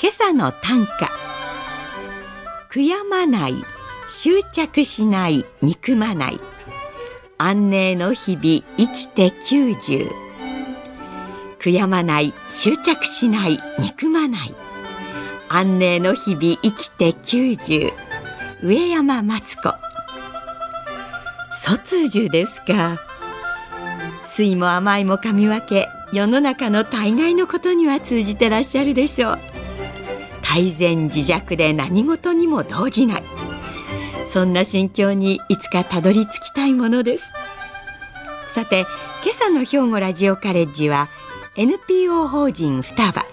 今朝の短歌。悔やまない執着しない憎まない。安寧の日々生きて90悔やまない執着しない憎まない。安寧の日々生きて90上山マツ子卒樹ですか酸いも甘いも噛み分け世の中の大概のことには通じてらっしゃるでしょう。泰然自若で何事にも動じない。そんな心境にいつかたどり着きたいものです。さて今朝の兵庫ラジオカレッジは NPO 法人双葉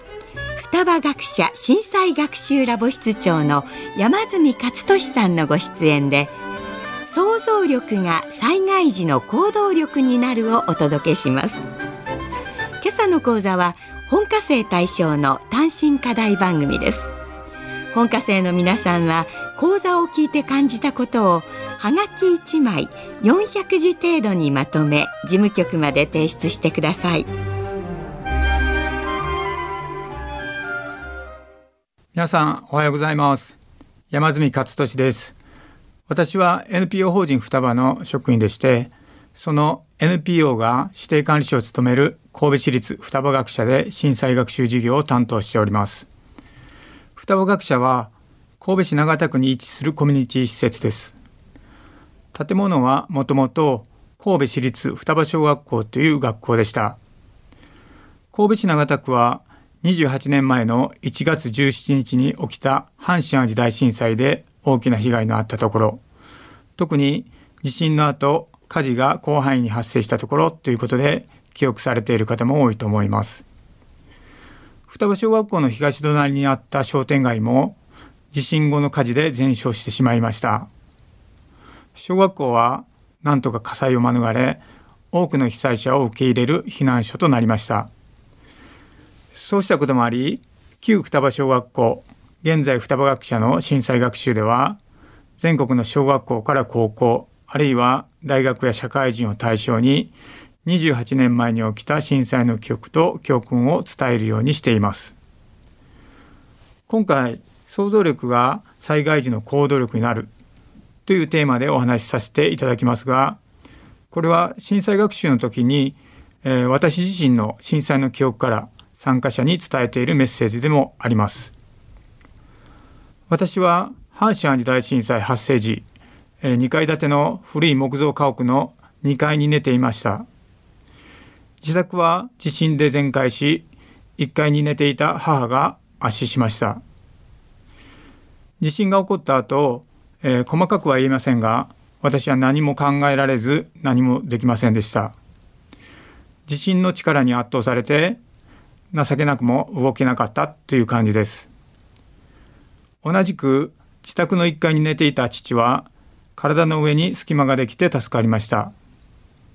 双葉学者震災学習ラボ室長の山住勝利さんのご出演で想像力が災害時の行動力になるをお届けします。今朝の講座は本科生対象の単身課題番組です。本科生の皆さんは講座を聞いて感じたことをはがき1枚400字程度にまとめ事務局まで提出してください。皆さんおはようございます。山住勝利です。私は NPO 法人双葉の職員でしてその NPO が指定管理者を務める神戸市立双葉学者で震災学習事業を担当しております。双葉学者は神戸市長田区に位置するコミュニティ施設です。建物はもともと神戸市立双葉小学校という学校でした。神戸市長田区は28年前の1月17日に起きた阪神・淡路大震災で大きな被害のあったところ。特に地震の後火事が広範囲に発生したところということで記憶されている方も多いと思います。双葉小学校の東隣にあった商店街も地震後の火事で全焼してしまいました。小学校はなんとか火災を免れ多くの被災者を受け入れる避難所となりました。そうしたこともあり旧双葉小学校現在双葉学者の震災学習では全国の小学校から高校あるいは大学や社会人を対象に28年前に起きた震災の記憶と教訓を伝えるようにしています。今回想像力が災害時の行動力になるというテーマでお話しさせていただきますがこれは震災学習の時に、えー、私自身の震災の記憶から参加者に伝えているメッセージでもあります。私は阪神・淡路大震災発生時2階建ての古い木造家屋の2階に寝ていました。自宅は地震で全壊し1階に寝ていた母が圧死しました。地震が起こった後、えー、細かくは言えませんが私は何も考えられず何もできませんでした。地震の力に圧倒されて情けなくも動けなかったという感じです。同じく自宅の1階に寝ていた父は体の上に隙間ができて助かりました。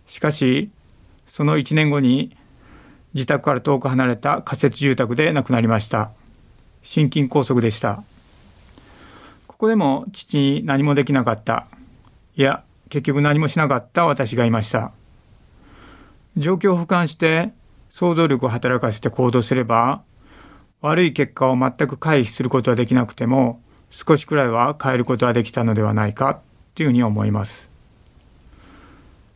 しかしその1年後に自宅から遠く離れた仮設住宅で亡くなりました。心筋梗塞でした。ここでも父に何もできなかった。いや結局何もしなかった。私がいました。状況を俯瞰して想像力を働かせて行動すれば悪い結果を全く回避することはできなくても少しくらいは変えることはできたのではないか。というふうに思います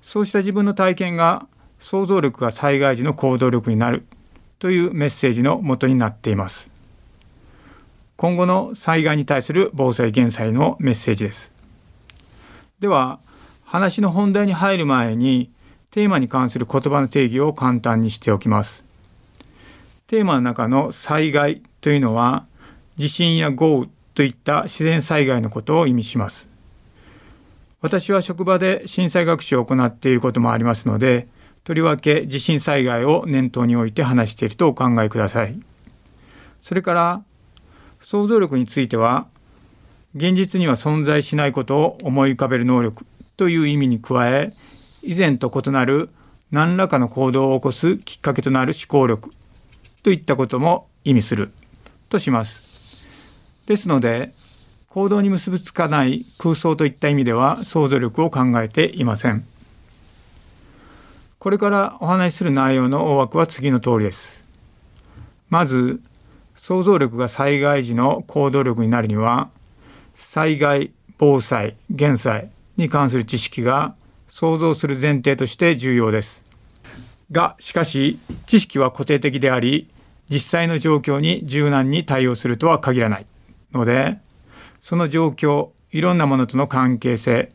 そうした自分の体験が想像力が災害時の行動力になるというメッセージのもとになっています今後の災害に対する防災減災のメッセージですでは話の本題に入る前にテーマに関する言葉の定義を簡単にしておきます。テーマの中の災害というのは地震や豪雨といった自然災害のことを意味します。私は職場で震災学習を行っていることもありますので、とりわけ地震災害を念頭に置いて話しているとお考えください。それから想像力については現実には存在しないことを思い浮かべる能力という意味に加え以前と異なる何らかの行動を起こすきっかけとなる思考力といったことも意味するとします。ですので行動に結びつかない空想といった意味では想像力を考えていません。これからお話しする内容の大枠は次の通りです。まず想像力が災害時の行動力になるには災害防災減災に関する知識が想像する前提として重要ですがしかし知識は固定的であり実際の状況に柔軟に対応するとは限らないのでその状況いろんなものとの関係性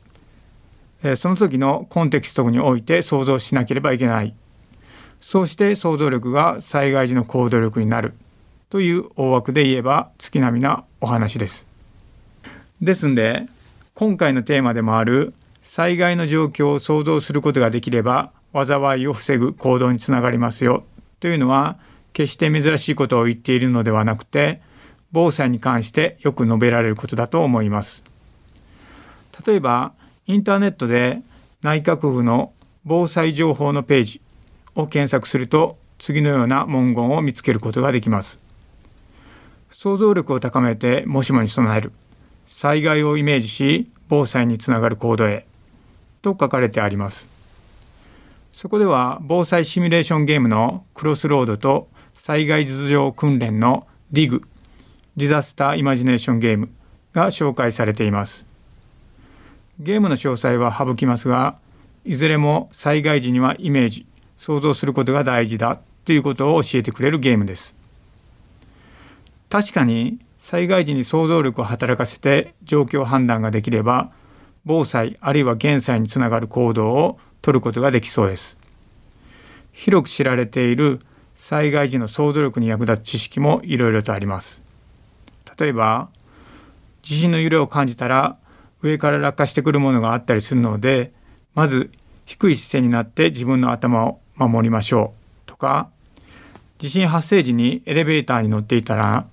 その時のコンテキストにおいて想像しなければいけない。そうして想像力が災害時の行動力になる。という大枠で言えば月並みなお話です。ですんで今回のテーマでもある災害の状況を想像することができれば災いを防ぐ行動につながりますよ。というのは決して珍しいことを言っているのではなくて防災に関してよく述べられることだと思います。例えばインターネットで内閣府の防災情報のページを検索すると次のような文言を見つけることができます。想像力を高めてもしもに備える災害をイメージし防災につながる行動へと書かれてありますそこでは防災シミュレーションゲームのクロスロードと災害実情訓練の DIG ディザスターイマジネーションゲームが紹介されています。ゲームの詳細は省きますがいずれも災害時にはイメージ想像することが大事だということを教えてくれるゲームです。確かに災害時に想像力を働かせて状況判断ができれば防災あるいは減災につながる行動をとることができそうです。広く知られている災害時の想像力に役立つ知識もいろいろとあります。例えば地震の揺れを感じたら上から落下してくるものがあったりするのでまず低い姿勢になって自分の頭を守りましょうとか地震発生時にエレベーターに乗っていたら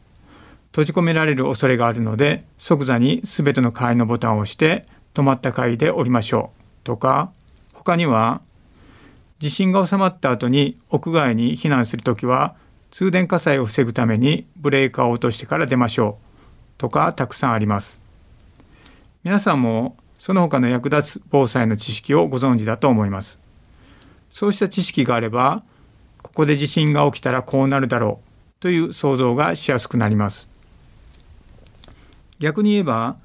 閉じ込められる恐れがあるので即座に全ての階のボタンを押して止まった階で降りましょうとか他には地震が収まった後に屋外に避難する時は通電火災を防ぐためにブレーカーを落としてから出ましょう。とかたくさんあります。皆さんもその他の役立つ防災の知識をご存知だと思います。そうした知識があればここで地震が起きたらこうなるだろう。という想像がしやすくなります。逆に言えば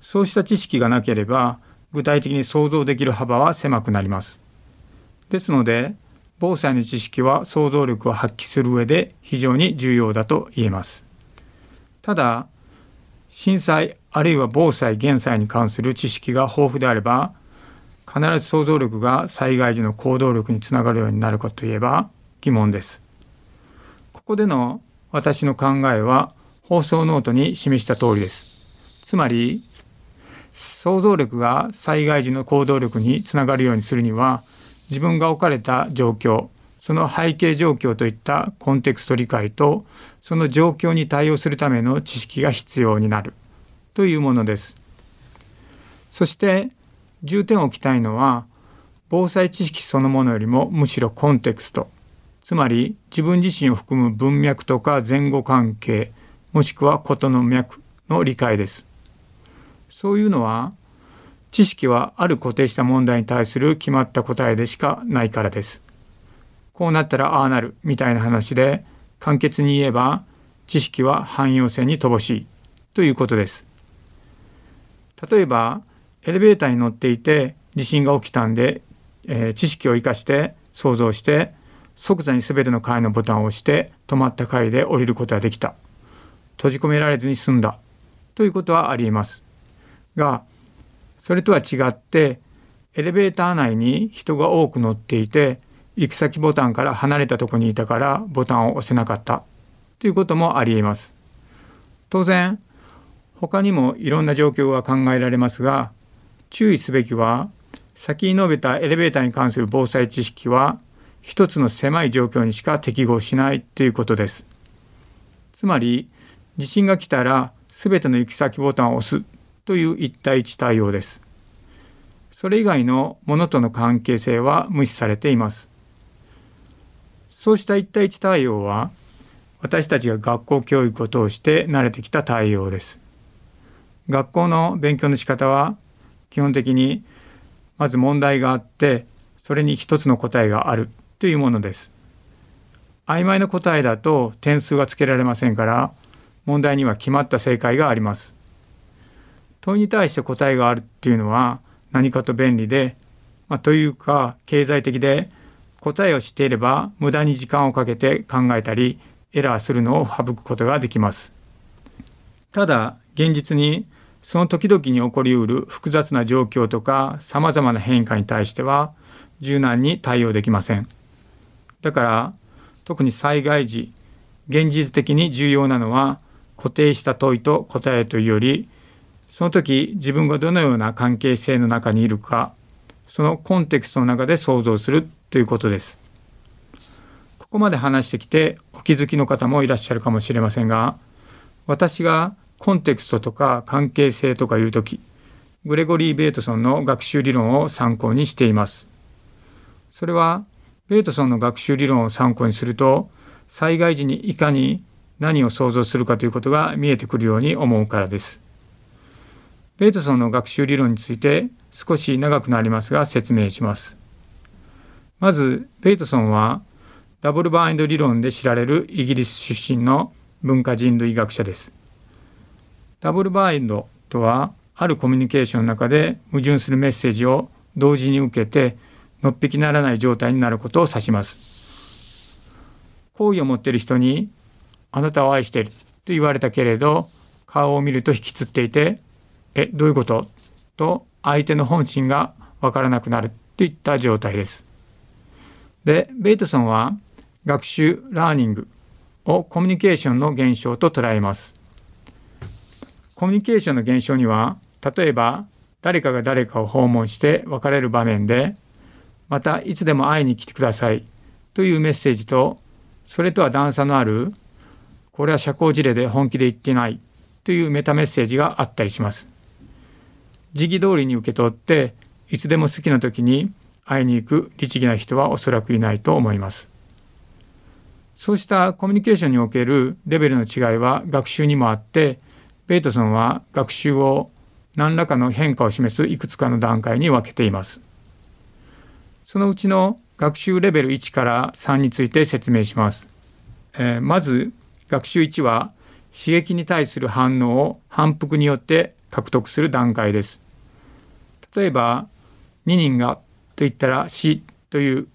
そうした知識がなければ具体的に想像できる幅は狭くなります。ですので防災の知識は想像力を発揮する上で非常に重要だと言えます。ただ震災あるいは防災減災に関する知識が豊富であれば必ず想像力が災害時の行動力につながるようになるかといえば疑問です。ここでの私の考えは放送ノートに示した通りです。つまり想像力が災害時の行動力につながるようにするには自分が置かれた状況その背景状況といったコンテクスト理解とその状況に対応するための知識が必要になるというものです。そして重点を置きたいのは防災知識そのものよりもむしろコンテクストつまり自分自身を含む文脈とか前後関係もしくは事の脈の理解です。そういうのは知識はある固定した問題に対する決まった答えでしかないからです。こうなったらああなるみたいな話で簡潔に言えば知識は汎用性に乏しいということです。例えばエレベーターに乗っていて地震が起きたんで、えー、知識を生かして想像して即座に全ての階のボタンを押して止まった階で降りることができた閉じ込められずに済んだということはありえます。がそれとは違ってエレベーター内に人が多く乗っていて行き先ボタンから離れたとこにいたからボタンを押せなかったということもありえます。当然他にもいろんな状況が考えられますが注意すべきは先に述べたエレベーターに関する防災知識は一つの狭い状況にしか適合しないということです。つまり地震が来たら全ての行き先ボタンを押すという一対一対応です。それ以外のものとの関係性は無視されています。そうした一対一対応は私たちが学校教育を通して慣れてきた対応です。学校の勉強の仕方は基本的にまず問題があってそれに一つの答えがあるというものです。曖昧な答えだと点数がつけられませんから問題には決まった正解があります。問いに対して答えがあるっていうのは何かと便利で、まあ、というか経済的で答えを知っていれば無駄に時間をかけて考えたりエラーするのを省くことができます。ただ現実にその時々に起こりうる複雑な状況とか様々な変化に対しては柔軟に対応できません。だから特に災害時現実的に重要なのは固定した問いと答えというよりその時自分がどのような関係性の中にいるかそのコンテクストの中で想像するということです。ここまで話してきてお気づきの方もいらっしゃるかもしれませんが私がコンテクストとか関係性とかいう時グレゴリー・ベートソンの学習理論を参考にしています。それはベートソンの学習理論を参考にすると災害時にいかに何を想像するかということが見えてくるように思うからです。ベートソンの学習理論について少し長くなりますが説明します。まず、ベートソンはダブルバインド理論で知られるイギリス出身の文化人類学者です。ダブルバインドとはあるコミュニケーションの中で矛盾するメッセージを同時に受けてのっぴきならない状態になることを指します。好意を持っている人にあなたを愛していると言われたけれど顔を見ると引きつっていてえどういうこと？と相手の本心がわからなくなるといった状態です。でベイトソンは学習ラーニングをコミュニケーションの現象と捉えます。コミュニケーションの現象には例えば誰かが誰かを訪問して別れる場面でまたいつでも会いに来てくださいというメッセージとそれとは段差のあるこれは社交辞令で本気で言ってないというメタメッセージがあったりします。時期通りに受け取っていつでも好きな時に会いに行く律儀な人はおそらくいないと思います。そうしたコミュニケーションにおけるレベルの違いは学習にもあってベイトソンは学習を何らかの変化を示すいくつかの段階に分けています。そのうちの学習レベル1から3について説明します。えー、まず学習1は刺激に対する反応を反復によって獲得する段階です。例えば2人がと言ったら死という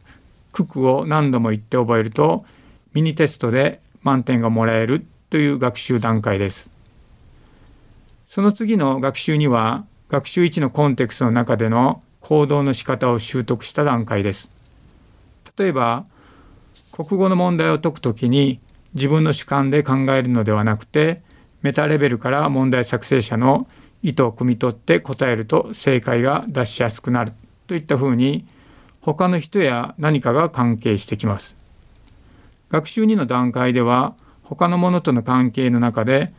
九九を何度も言って覚えるとミニテストで満点がもらえるという学習段階です。その次の学習には学習1のコンテクストの中での行動の仕方を習得した段階です。例えば国語の問題を解くときに自分の主観で考えるのではなくてメタレベルから問題作成者の意図を汲み取って答えると正解が出しやすくなるといったふうに他の人や何かが関係してきます。学習2の段階では他のものとの関係の中で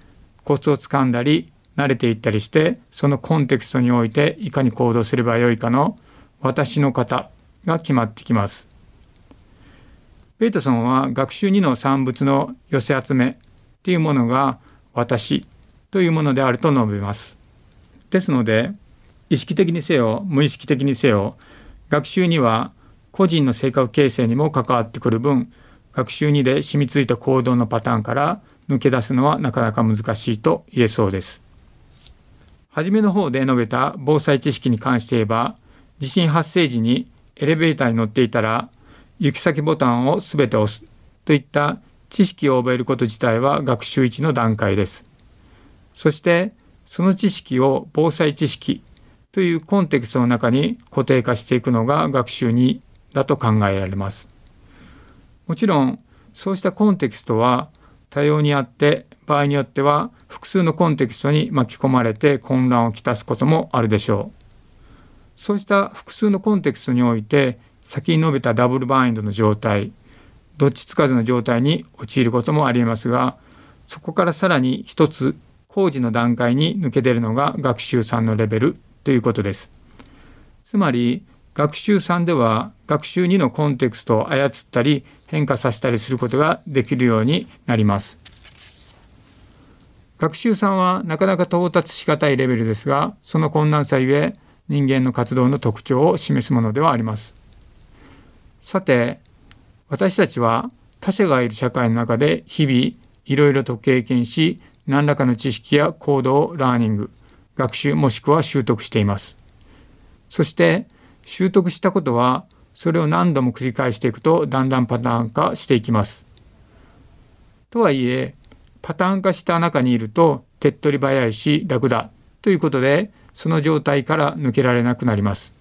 コツをつかんだり慣れていったりしてそのコンテクストにおいていかに行動すればよいかの私の型が決まってきます。ベートソンは学習2の産物の寄せ集めっていうものが私というものであると述べます。ですので意識的にせよ無意識的にせよ学習には個人の性格形成にも関わってくる分学習にで染みついた行動のパターンから抜け出すのはなかなか難しいと言えそうです。初めの方で述べた防災知識に関して言えば地震発生時にエレベーターに乗っていたら行き先ボタンを全て押すといった知識を覚えること自体は学習1の段階です。そしてその知識を防災知識というコンテクストの中に固定化していくのが学習2だと考えられます。もちろんそうしたコンテクストは多様にあって場合によっては複数のコンテクストに巻き込まれて混乱をきたすこともあるでしょう。そうした複数のコンテクストにおいて先に述べたダブルバインドの状態どっちつかずの状態に陥ることもありえますがそこからさらに一つ工事の段階に抜け出るのが学習3のレベルということです。つまり学習3では学習2のコンテクストを操ったり変化させたりすることができるようになります。学習3はなかなか到達しがたいレベルですがその困難さゆえ人間の活動の特徴を示すものではあります。さて私たちは他者がいる社会の中で日々いろいろと経験し何らかの知識や行動をラーニング学習もしくは習得しています。そして習得したことはそれを何度も繰り返していくとだんだんパターン化していきます。とはいえパターン化した中にいると手っ取り早いし楽だということでその状態から抜けられなくなります。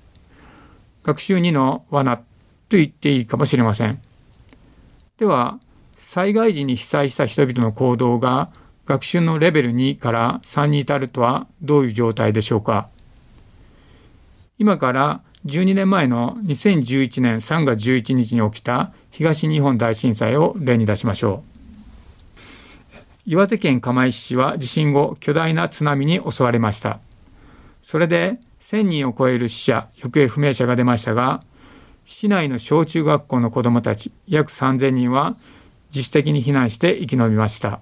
学習2の罠と言っていいかもしれません。では災害時に被災した人々の行動が学習のレベル2から3に至るとはどういう状態でしょうか？今から12年前の2011年3月11日に起きた東日本大震災を例に出しましょう。岩手県釜石市は地震後巨大な津波に襲われました。それで1000人を超える死者、行方不明者が出ましたが、市内の小中学校の子どもたち約3000人は自主的に避難して生き延びました。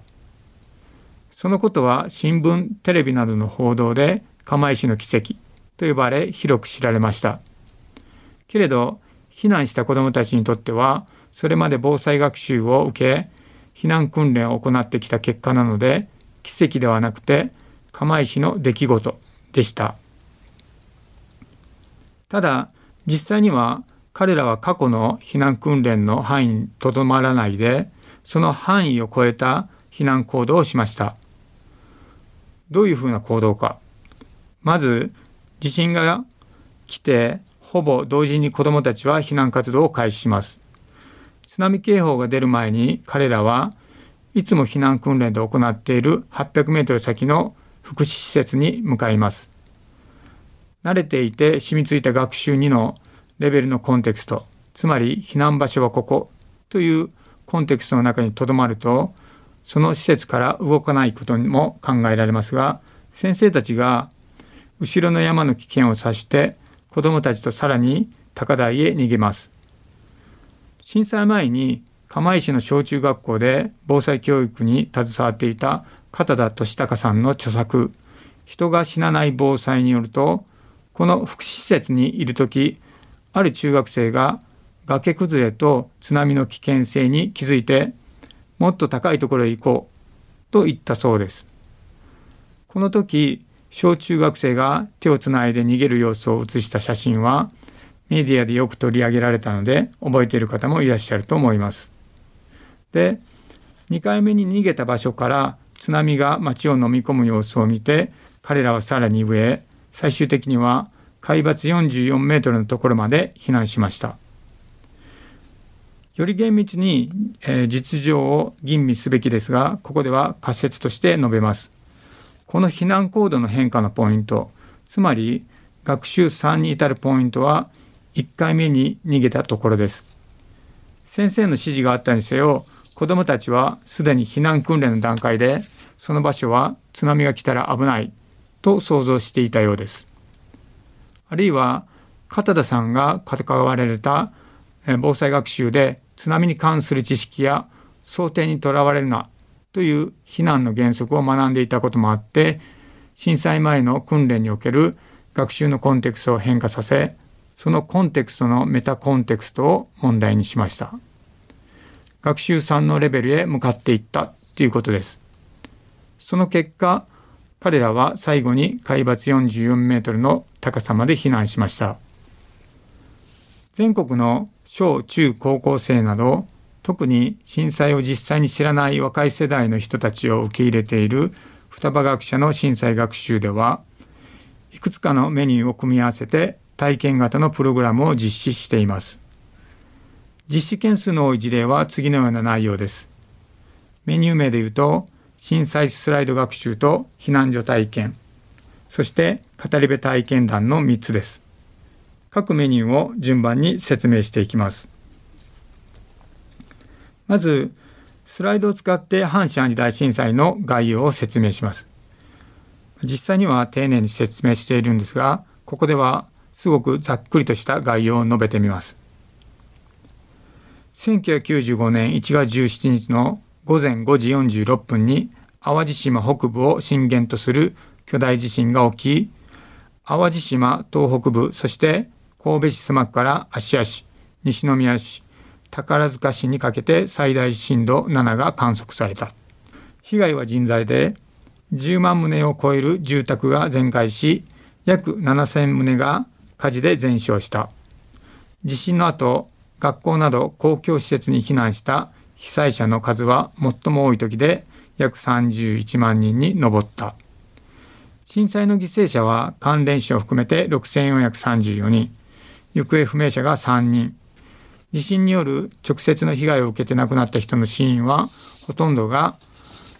そのことは新聞、テレビなどの報道で釜石の奇跡と呼ばれ広く知られました。けれど、避難した子どもたちにとっては、それまで防災学習を受け、避難訓練を行ってきた結果なので、奇跡ではなくて釜石の出来事でした。ただ実際には彼らは過去の避難訓練の範囲にとどまらないでその範囲を超えた避難行動をしました。どういうふうな行動か。まず地震が来てほぼ同時に子どもたちは避難活動を開始します。津波警報が出る前に彼らはいつも避難訓練で行っている800メートル先の福祉施設に向かいます。慣れていて染みついた学習2のレベルのコンテクスト、つまり避難場所はここというコンテクストの中にとどまると、その施設から動かないことにも考えられますが、先生たちが後ろの山の危険を察して子どもたちとさらに高台へ逃げます。震災前に釜石の小中学校で防災教育に携わっていた片田俊孝さんの著作「人が死なない防災」によるとこの福祉施設にいる時ある中学生が崖崩れと津波の危険性に気づいてもっと高いところへ行こうと言ったそうです。この時小中学生が手をつないで逃げる様子を写した写真はメディアでよく取り上げられたので覚えている方もいらっしゃると思います。で2回目に逃げた場所から津波が町を飲み込む様子を見て彼らはさらに上へ最終的には海抜44メートルのところまで避難しましたより厳密に、えー、実情を吟味すべきですがここでは仮説として述べますこの避難行動の変化のポイントつまり学習3に至るポイントは1回目に逃げたところです先生の指示があったにせよ子どもたちはすでに避難訓練の段階でその場所は津波が来たら危ないと想像していたようです。あるいは片田さんが関わられた防災学習で津波に関する知識や想定にとらわれるなという避難の原則を学んでいたこともあって震災前の訓練における学習のコンテクストを変化させそのコンテクストのメタコンテクストを問題にしました。学習3のレベルへ向かっていったということです。その結果、彼らは最後に海抜44メートルの高さまで避難しました。全国の小中高校生など、特に震災を実際に知らない若い世代の人たちを受け入れている双葉学者の震災学習では、いくつかのメニューを組み合わせて体験型のプログラムを実施しています。実施件数の多い事例は次のような内容です。メニュー名で言うと、震災スライド学習と避難所体験、そして語り部体験談の3つです。各メニューを順番に説明していきます。まず、スライドを使って阪神・淡路大震災の概要を説明します実際には丁寧に説明しているんですがここではすごくざっくりとした概要を述べてみます1995年1月17日の午前5時46分に淡路島北部を震源とする巨大地震が起き淡路島東北部そして神戸市須磨区から芦屋市西宮市宝塚市にかけて最大震度7が観測された。被害は人材で10万棟を超える住宅が全壊し約7000棟が火事で全焼した。地震の後学校など公共施設に避難した被災者の数は最も多い時で約31万人に上った。震災の犠牲者は関連死を含めて6434人。行方不明者が3人。地震による直接の被害を受けて亡くなった人の死因はほとんどが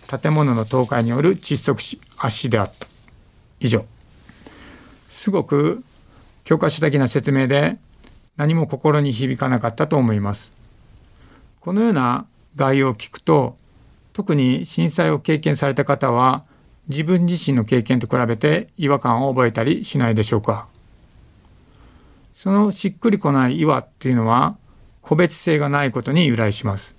建物の倒壊による窒息死圧死であった。以上。すごく教科書的な説明で何も心に響かなかったと思います。このような概要を聞くと特に震災を経験された方は自分自身の経験と比べて違和感を覚えたりしないでしょうか。そのしっくりこない違和っていうのは個別性がないことに由来します。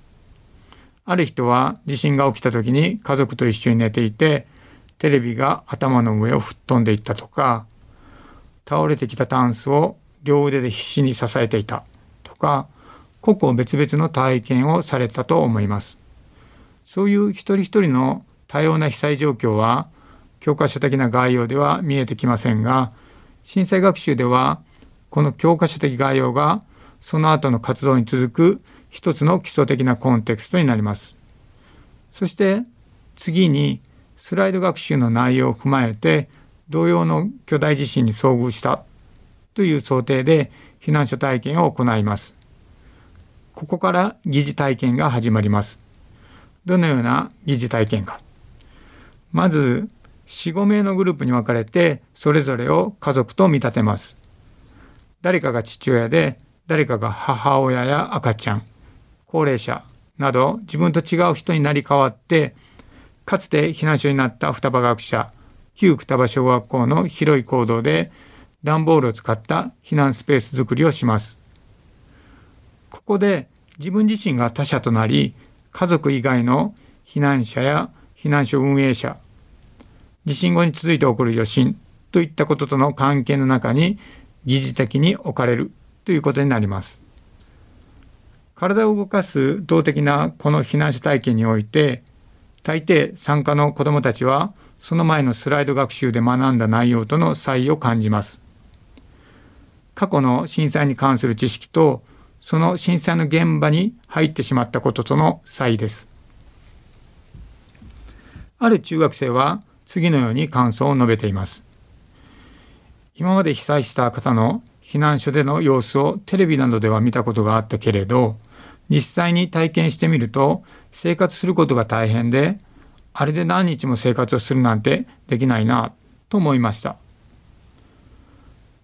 ある人は地震が起きた時に家族と一緒に寝ていてテレビが頭の上を吹っ飛んでいったとか倒れてきたタンスを両腕で必死に支えていたとか個々別々の体験をされたと思います。そういう一人一人の多様な被災状況は教科書的な概要では見えてきませんが震災学習ではこの教科書的概要がその後の活動に続く一つの基礎的なコンテクストになります。そして次にスライド学習の内容を踏まえて同様の巨大地震に遭遇したという想定で避難所体験を行います。ここから疑似体験が始まります。どのような疑似体験か。まず4、5名のグループに分かれてそれぞれを家族と見立てます。誰かが父親で誰かが母親や赤ちゃん高齢者など自分と違う人になり変わってかつて避難所になった双葉学者旧双葉小学校の広い行動で段ボールを使った避難スペース作りをします。ここで自分自身が他者となり家族以外の避難者や避難所運営者地震後に続いて起こる余震といったこととの関係の中に疑似的に置かれるということになります。体を動かす動的なこの避難者体験において大抵参加の子どもたちはその前のスライド学習で学んだ内容との差異を感じます。過去の震災に関する知識とその震災の現場に入ってしまったこととの差異です。ある中学生は次のように感想を述べています。今まで被災した方の避難所での様子をテレビなどでは見たことがあったけれど実際に体験してみると生活することが大変であれで何日も生活をするなんてできないなと思いました。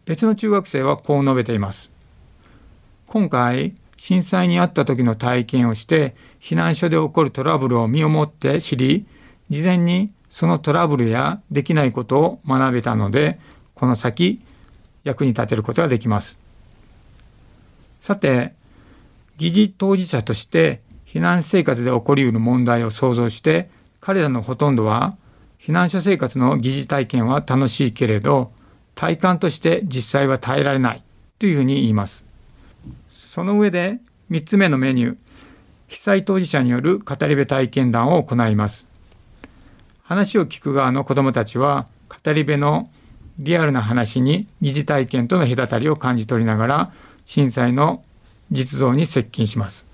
別の中学生はこう述べています。今回震災にあった時の体験をして避難所で起こるトラブルを身をもって知り事前にそのトラブルやできないことを学べたのでこの先役に立てることができます。さて、疑似当事者として避難生活で起こりうる問題を想像して彼らのほとんどは避難所生活の疑似体験は楽しいけれど体感として実際は耐えられないというふうに言います。その上で3つ目のメニュー被災当事者による語り部体験談を行います。話を聞く側の子どもたちは語り部のリアルな話に疑似体験との隔たりを感じ取りながら震災の実像に接近します。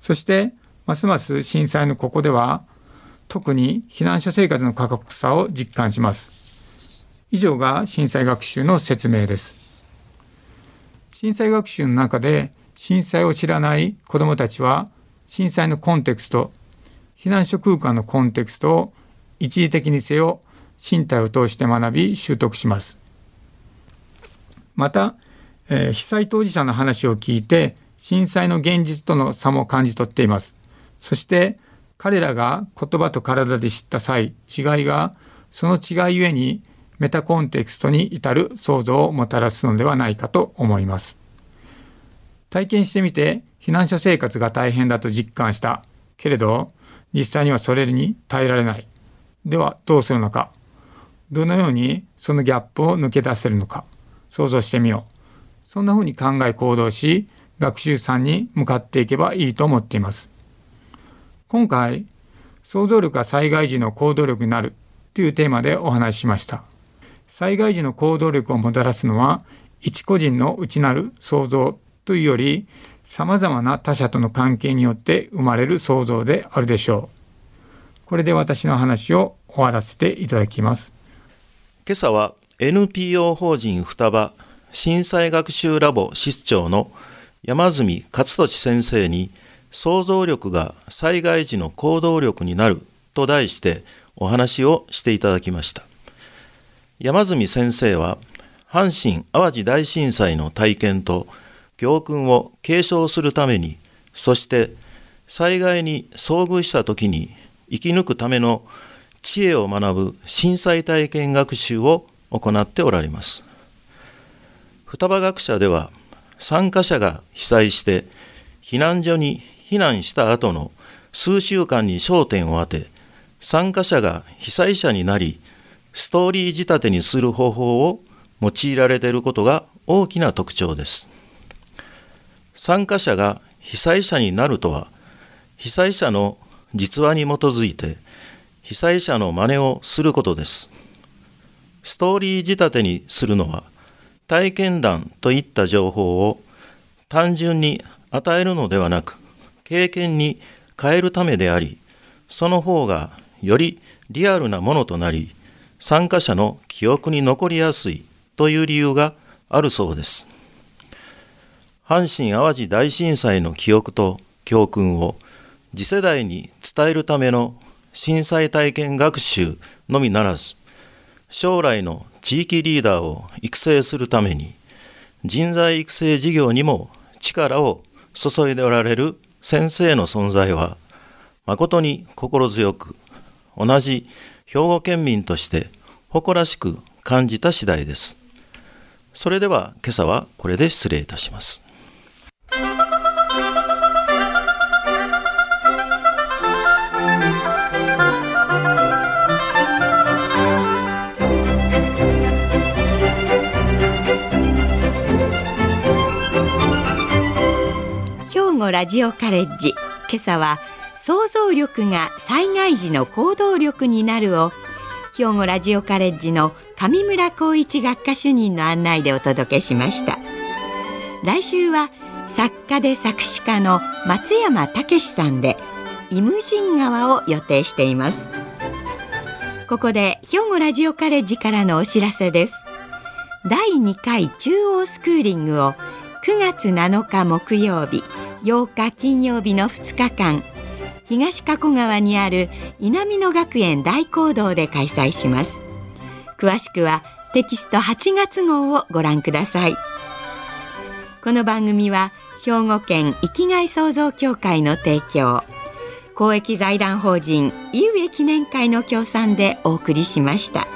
そしてますます震災のここでは特に避難所生活の過酷さを実感します。以上が震災学習の説明です。震災学習の中で震災を知らない子どもたちは震災のコンテクスト避難所空間のコンテクストを一時的にせよ身体を通して学び習得します。また、えー、被災当事者の話を聞いて震災の現実との差も感じ取っています。そして彼らが言葉と体で知った際違いがその違いゆえにメタコンテクストに至る想像をもたらすのではないかと思います体験してみて避難所生活が大変だと実感したけれど実際にはそれに耐えられないではどうするのかどのようにそのギャップを抜け出せるのか。想像してみよう。そんなふうに考え行動し学習さんに向かっていけばいいと思っています。今回想像力が災害時の行動力になるというテーマでお話ししました。災害時の行動力をもたらすのは一個人の内なる想像というより様々な他者との関係によって生まれる想像であるでしょう。これで私の話を終わらせていただきます。今朝は NPO 法人双葉震災学習ラボ室長の山住勝利先生に想像力が災害時の行動力になると題してお話をしていただきました。山住先生は阪神・淡路大震災の体験と教訓を継承するためにそして災害に遭遇した時に生き抜くための知恵を学ぶ震災体験学習を行っておられます。双葉学者では参加者が被災して避難所に避難した後の数週間に焦点を当て参加者が被災者になりストーリー仕立てにする方法を用いられていることが大きな特徴です。参加者が被災者になるとは被災者の実話に基づいて被災者の真似をすることです。ストーリー仕立てにするのは体験談といった情報を単純に与えるのではなく経験に変えるためでありその方がよりリアルなものとなり参加者の記憶に残りやすいという理由があるそうです。阪神・淡路大震災の記憶と教訓を次世代に伝えるための震災体験学習のみならず将来の地域リーダーを育成するために人材育成事業にも力を注いでおられる先生の存在は誠に心強く同じ兵庫県民として誇らしく感じた次第です。それでは今朝はこれで失礼いたします。語ラジオカレッジ。今朝は想像力が災害時の行動力になるを兵庫ラジオカレッジの上村光一学科主任の案内でお届けしました。来週は作家で作詞家の松山武さんでイムジン川を予定しています。ここで兵庫ラジオカレッジからのお知らせです。第2回中央スクーリングを9月7日木曜日8日金曜日の2日間東加古川にある稲美野学園大講堂で開催します詳しくはテキスト8月号をご覧くださいこの番組は兵庫県生きがい創造協会の提供公益財団法人井上記念会の協賛でお送りしました。